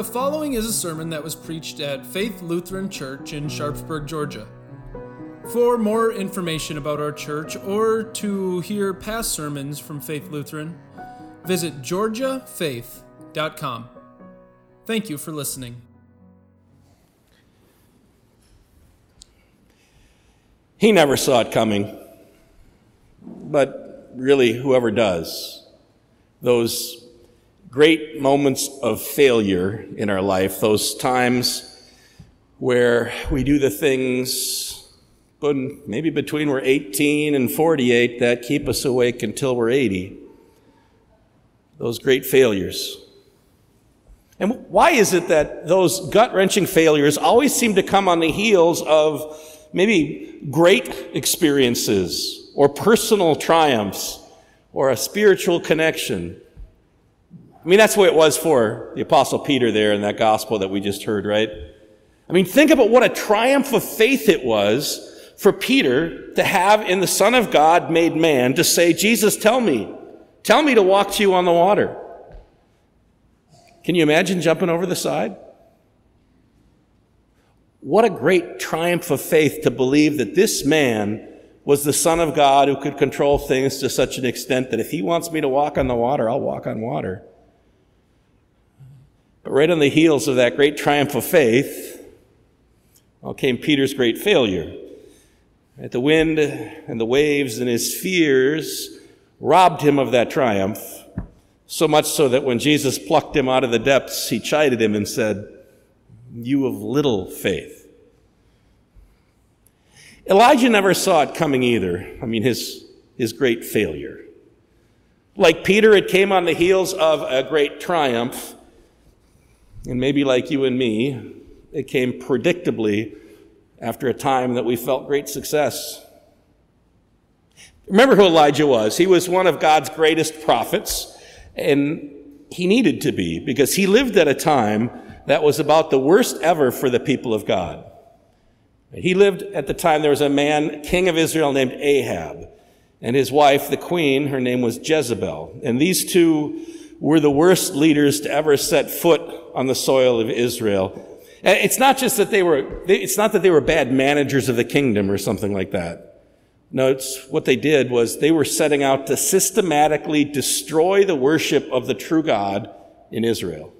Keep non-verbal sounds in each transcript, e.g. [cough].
The following is a sermon that was preached at Faith Lutheran Church in Sharpsburg, Georgia. For more information about our church or to hear past sermons from Faith Lutheran, visit georgiafaith.com. Thank you for listening. He never saw it coming, but really, whoever does, those great moments of failure in our life, those times where we do the things but maybe between we're 18 and 48 that keep us awake until we're 80. Those great failures. And why is it that those gut wrenching failures always seem to come on the heels of maybe great experiences or personal triumphs or a spiritual connection? I mean, that's the way it was for the Apostle Peter there in that gospel that we just heard, right? I mean, think about what a triumph of faith it was for Peter to have in the Son of God made man to say, Jesus, tell me, tell me to walk to you on the water. Can you imagine jumping over the side? What a great triumph of faith to believe that this man was the Son of God who could control things to such an extent that if he wants me to walk on the water, I'll walk on water. But right on the heels of that great triumph of faith, well, came Peter's great failure. Right, the wind and the waves and his fears robbed him of that triumph, so much so that when Jesus plucked him out of the depths, he chided him and said, You of little faith. Elijah never saw it coming either. I mean, his, his great failure. Like Peter, it came on the heels of a great triumph. And maybe like you and me, it came predictably after a time that we felt great success. Remember who Elijah was. He was one of God's greatest prophets, and he needed to be because he lived at a time that was about the worst ever for the people of God. He lived at the time there was a man, king of Israel, named Ahab, and his wife, the queen, her name was Jezebel. And these two were the worst leaders to ever set foot on the soil of Israel. It's not just that they were, it's not that they were bad managers of the kingdom or something like that. No, it's what they did was they were setting out to systematically destroy the worship of the true God in Israel.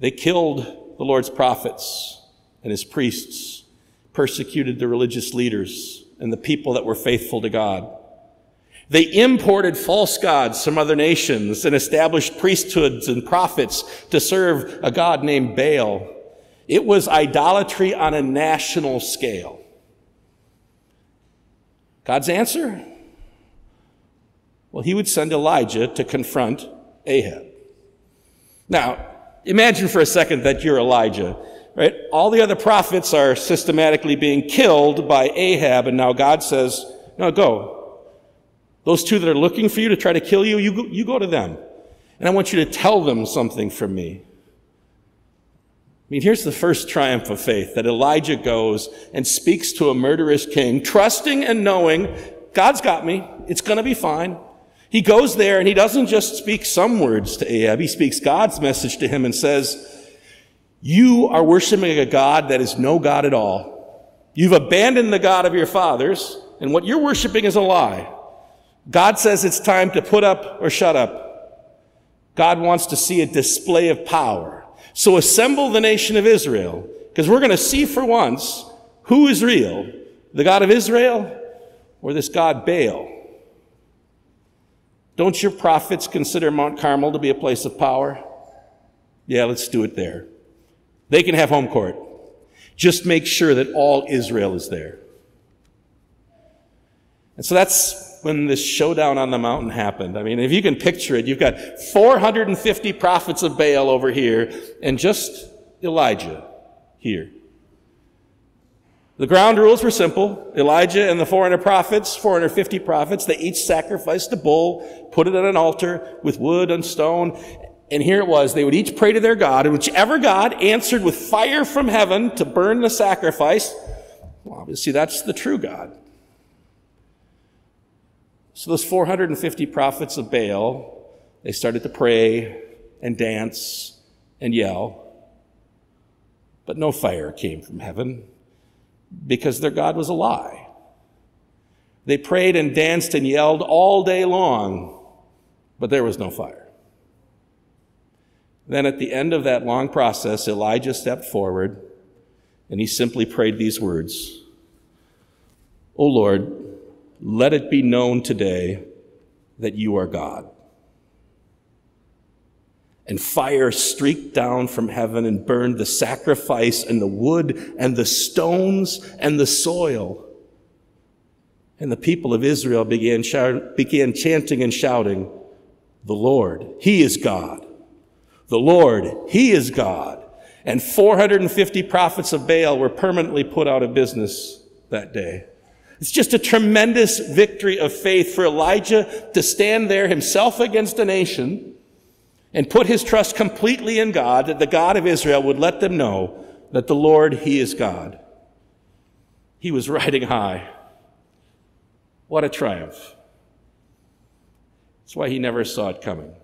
They killed the Lord's prophets and his priests, persecuted the religious leaders and the people that were faithful to God. They imported false gods from other nations and established priesthoods and prophets to serve a god named Baal. It was idolatry on a national scale. God's answer? Well, he would send Elijah to confront Ahab. Now, imagine for a second that you're Elijah, right? All the other prophets are systematically being killed by Ahab, and now God says, No, go. Those two that are looking for you to try to kill you, you go, you go to them. And I want you to tell them something from me. I mean, here's the first triumph of faith that Elijah goes and speaks to a murderous king, trusting and knowing God's got me. It's going to be fine. He goes there and he doesn't just speak some words to Ahab. He speaks God's message to him and says, you are worshiping a God that is no God at all. You've abandoned the God of your fathers and what you're worshiping is a lie. God says it's time to put up or shut up. God wants to see a display of power. So assemble the nation of Israel, because we're going to see for once who is real the God of Israel or this God Baal. Don't your prophets consider Mount Carmel to be a place of power? Yeah, let's do it there. They can have home court. Just make sure that all Israel is there. And so that's when this showdown on the mountain happened. I mean, if you can picture it, you've got 450 prophets of Baal over here and just Elijah here. The ground rules were simple. Elijah and the 400 prophets, 450 prophets, they each sacrificed a bull, put it on an altar with wood and stone. And here it was. They would each pray to their God, and whichever God answered with fire from heaven to burn the sacrifice, well, obviously that's the true God. So those 450 prophets of Baal, they started to pray and dance and yell, but no fire came from heaven because their God was a lie. They prayed and danced and yelled all day long, but there was no fire. Then at the end of that long process, Elijah stepped forward and he simply prayed these words O Lord, let it be known today that you are God. And fire streaked down from heaven and burned the sacrifice and the wood and the stones and the soil. And the people of Israel began, shout, began chanting and shouting, The Lord, He is God. The Lord, He is God. And 450 prophets of Baal were permanently put out of business that day. It's just a tremendous victory of faith for Elijah to stand there himself against a nation and put his trust completely in God, that the God of Israel would let them know that the Lord, He is God. He was [laughs] riding high. What a triumph. That's why he never saw it coming.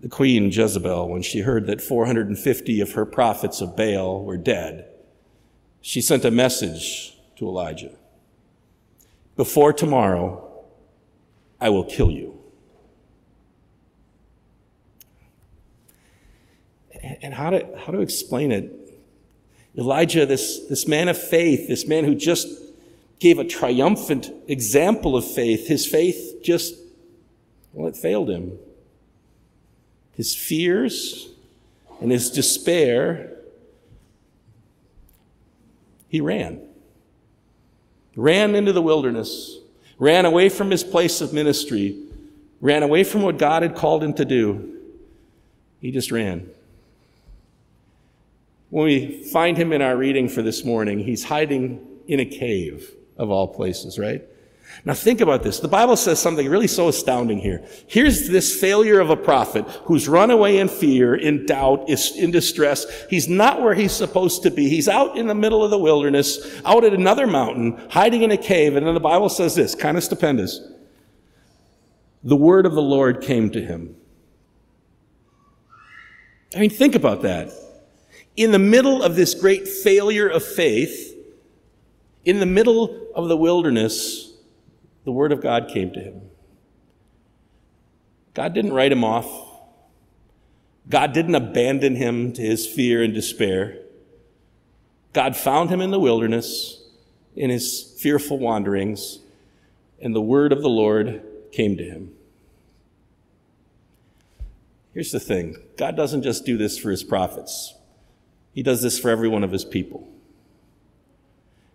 The queen Jezebel, when she heard that 450 of her prophets of Baal were dead, she sent a message to Elijah Before tomorrow, I will kill you. And how to, how to explain it? Elijah, this, this man of faith, this man who just gave a triumphant example of faith, his faith just, well, it failed him. His fears and his despair he ran. Ran into the wilderness, ran away from his place of ministry, ran away from what God had called him to do. He just ran. When we find him in our reading for this morning, he's hiding in a cave, of all places, right? Now think about this. The Bible says something really so astounding here. Here's this failure of a prophet who's run away in fear, in doubt, is in distress. He's not where he's supposed to be. He's out in the middle of the wilderness, out at another mountain, hiding in a cave. And then the Bible says this, kind of stupendous. The word of the Lord came to him. I mean, think about that. In the middle of this great failure of faith, in the middle of the wilderness, the Word of God came to him. God didn't write him off. God didn't abandon him to his fear and despair. God found him in the wilderness in his fearful wanderings, and the word of the Lord came to him. Here's the thing God doesn't just do this for his prophets, he does this for every one of his people.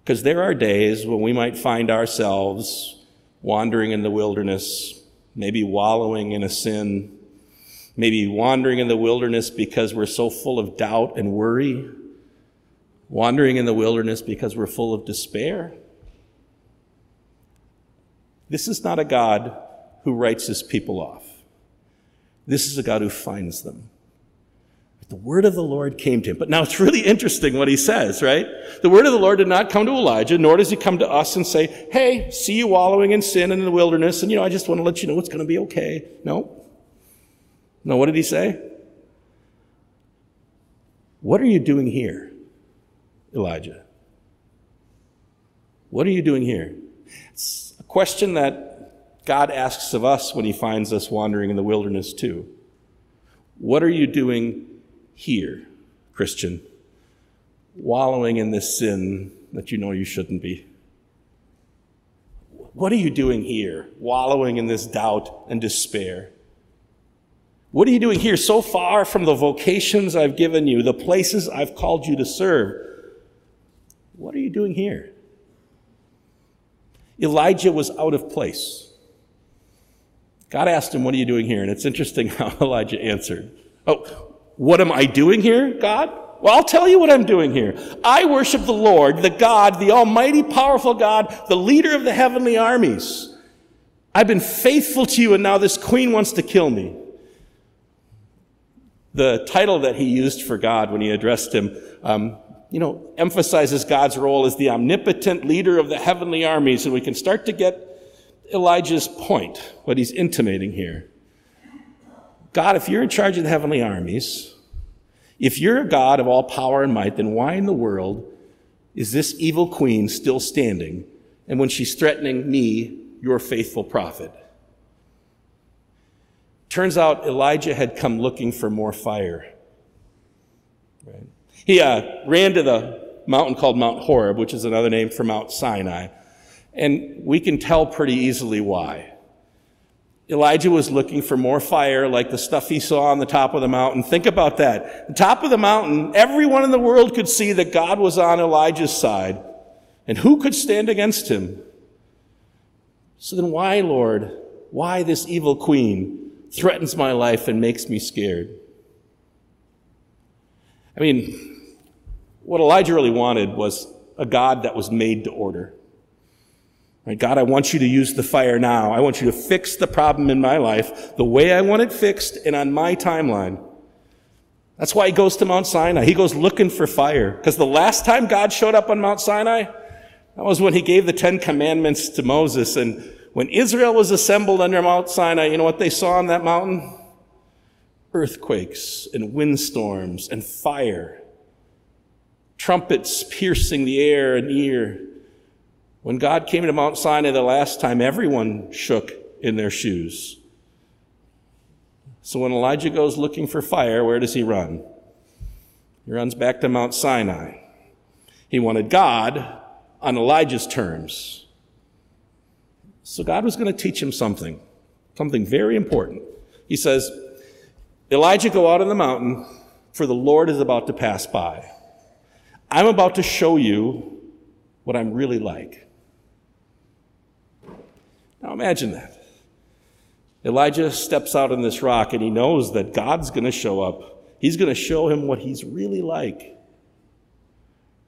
Because there are days when we might find ourselves wandering in the wilderness, maybe wallowing in a sin, maybe wandering in the wilderness because we're so full of doubt and worry, wandering in the wilderness because we're full of despair. This is not a God who writes his people off. This is a God who finds them. The word of the Lord came to him. But now it's really interesting what he says, right? The word of the Lord did not come to Elijah, nor does he come to us and say, Hey, see you wallowing in sin in the wilderness, and you know, I just want to let you know it's going to be okay. No. No, what did he say? What are you doing here, Elijah? What are you doing here? It's a question that God asks of us when he finds us wandering in the wilderness, too. What are you doing here, Christian, wallowing in this sin that you know you shouldn't be? What are you doing here, wallowing in this doubt and despair? What are you doing here so far from the vocations I've given you, the places I've called you to serve? What are you doing here? Elijah was out of place. God asked him, What are you doing here? And it's interesting [laughs] how Elijah answered. Oh, what am I doing here, God? Well, I'll tell you what I'm doing here. I worship the Lord, the God, the almighty, powerful God, the leader of the heavenly armies. I've been faithful to you, and now this queen wants to kill me. The title that he used for God when he addressed him, um, you know, emphasizes God's role as the omnipotent leader of the heavenly armies, and we can start to get Elijah's point, what he's intimating here. God, if you're in charge of the heavenly armies, if you're a God of all power and might, then why in the world is this evil queen still standing? And when she's threatening me, your faithful prophet. Turns out Elijah had come looking for more fire. Right? He uh, ran to the mountain called Mount Horeb, which is another name for Mount Sinai. And we can tell pretty easily why. Elijah was looking for more fire like the stuff he saw on the top of the mountain. Think about that. The top of the mountain, everyone in the world could see that God was on Elijah's side. And who could stand against him? So then why, Lord, why this evil queen threatens my life and makes me scared? I mean, what Elijah really wanted was a God that was made to order. God, I want you to use the fire now. I want you to fix the problem in my life the way I want it fixed and on my timeline. That's why he goes to Mount Sinai. He goes looking for fire. Because the last time God showed up on Mount Sinai, that was when he gave the Ten Commandments to Moses. And when Israel was assembled under Mount Sinai, you know what they saw on that mountain? Earthquakes and windstorms and fire. Trumpets piercing the air and ear. When God came to Mount Sinai the last time, everyone shook in their shoes. So when Elijah goes looking for fire, where does he run? He runs back to Mount Sinai. He wanted God on Elijah's terms. So God was going to teach him something, something very important. He says, Elijah, go out on the mountain, for the Lord is about to pass by. I'm about to show you what I'm really like. Now imagine that. Elijah steps out on this rock and he knows that God's going to show up. He's going to show him what he's really like.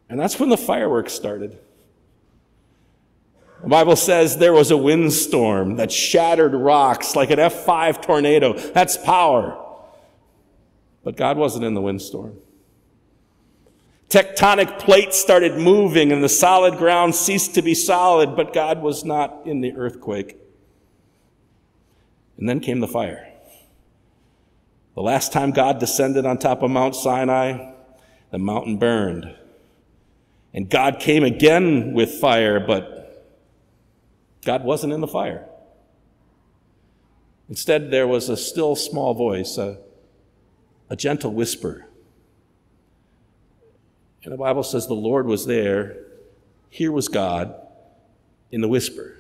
And that's when the fireworks started. The Bible says there was a windstorm that shattered rocks like an F5 tornado. That's power. But God wasn't in the windstorm. Tectonic plates started moving and the solid ground ceased to be solid, but God was not in the earthquake. And then came the fire. The last time God descended on top of Mount Sinai, the mountain burned. And God came again with fire, but God wasn't in the fire. Instead, there was a still small voice, a, a gentle whisper and the Bible says the Lord was there. Here was God in the whisper.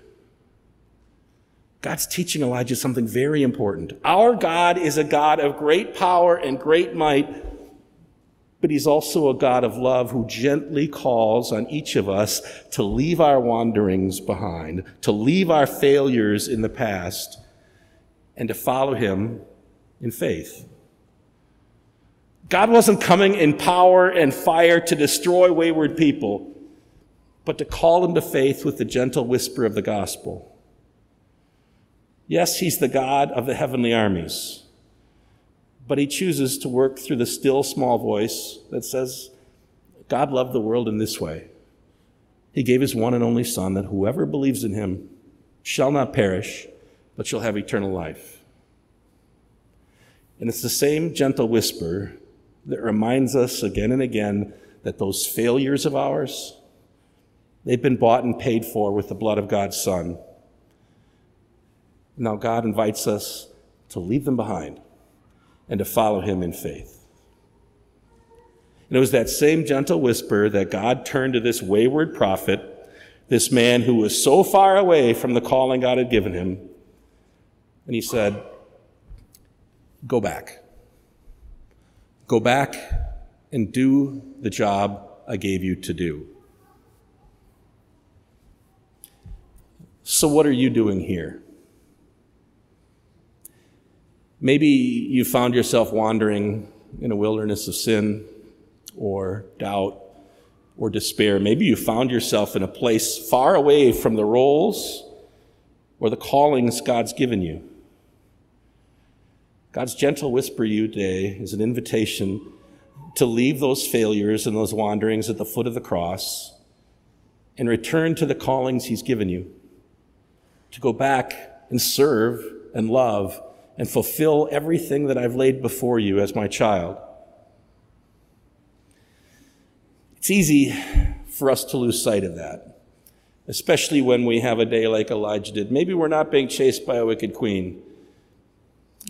God's teaching Elijah something very important. Our God is a God of great power and great might, but he's also a God of love who gently calls on each of us to leave our wanderings behind, to leave our failures in the past, and to follow him in faith. God wasn't coming in power and fire to destroy wayward people, but to call them to faith with the gentle whisper of the gospel. Yes, He's the God of the heavenly armies, but He chooses to work through the still small voice that says, God loved the world in this way. He gave His one and only Son that whoever believes in Him shall not perish, but shall have eternal life. And it's the same gentle whisper that reminds us again and again that those failures of ours, they've been bought and paid for with the blood of God's Son. Now God invites us to leave them behind and to follow him in faith. And it was that same gentle whisper that God turned to this wayward prophet, this man who was so far away from the calling God had given him. And he said, Go back. Go back and do the job I gave you to do. So, what are you doing here? Maybe you found yourself wandering in a wilderness of sin or doubt or despair. Maybe you found yourself in a place far away from the roles or the callings God's given you. God's gentle whisper to you today is an invitation to leave those failures and those wanderings at the foot of the cross and return to the callings He's given you. To go back and serve and love and fulfill everything that I've laid before you as my child. It's easy for us to lose sight of that, especially when we have a day like Elijah did. Maybe we're not being chased by a wicked queen,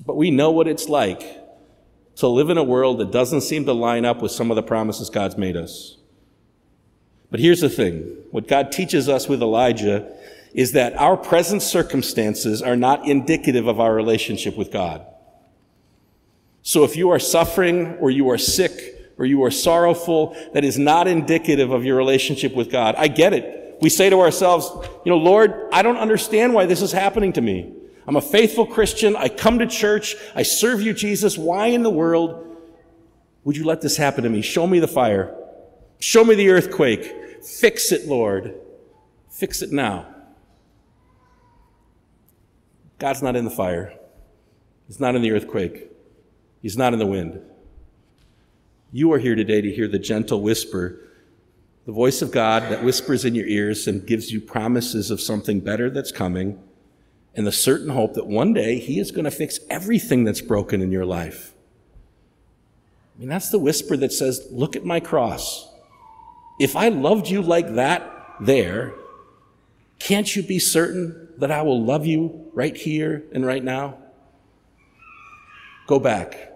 but we know what it's like to live in a world that doesn't seem to line up with some of the promises God's made us. But here's the thing what God teaches us with Elijah is that our present circumstances are not indicative of our relationship with God. So if you are suffering or you are sick or you are sorrowful, that is not indicative of your relationship with God. I get it. We say to ourselves, you know, Lord, I don't understand why this is happening to me. I'm a faithful Christian. I come to church. I serve you, Jesus. Why in the world would you let this happen to me? Show me the fire. Show me the earthquake. Fix it, Lord. Fix it now. God's not in the fire. He's not in the earthquake. He's not in the wind. You are here today to hear the gentle whisper, the voice of God that whispers in your ears and gives you promises of something better that's coming, and the certain hope that one day He is going to fix everything that's broken in your life. I mean, that's the whisper that says, Look at my cross. If I loved you like that there, can't you be certain that I will love you right here and right now? Go back.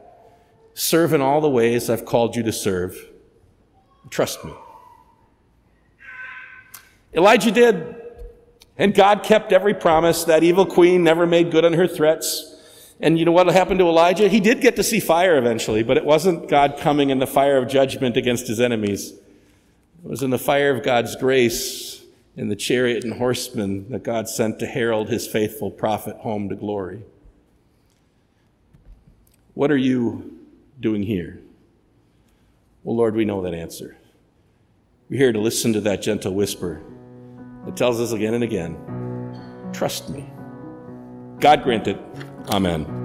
Serve in all the ways I've called you to serve. Trust me. Elijah did. And God kept every promise. That evil queen never made good on her threats. And you know what happened to Elijah? He did get to see fire eventually, but it wasn't God coming in the fire of judgment against his enemies. It was in the fire of God's grace in the chariot and horsemen that God sent to herald his faithful prophet home to glory. What are you doing here? Well, Lord, we know that answer. We're here to listen to that gentle whisper that tells us again and again trust me. God grant it. Amen.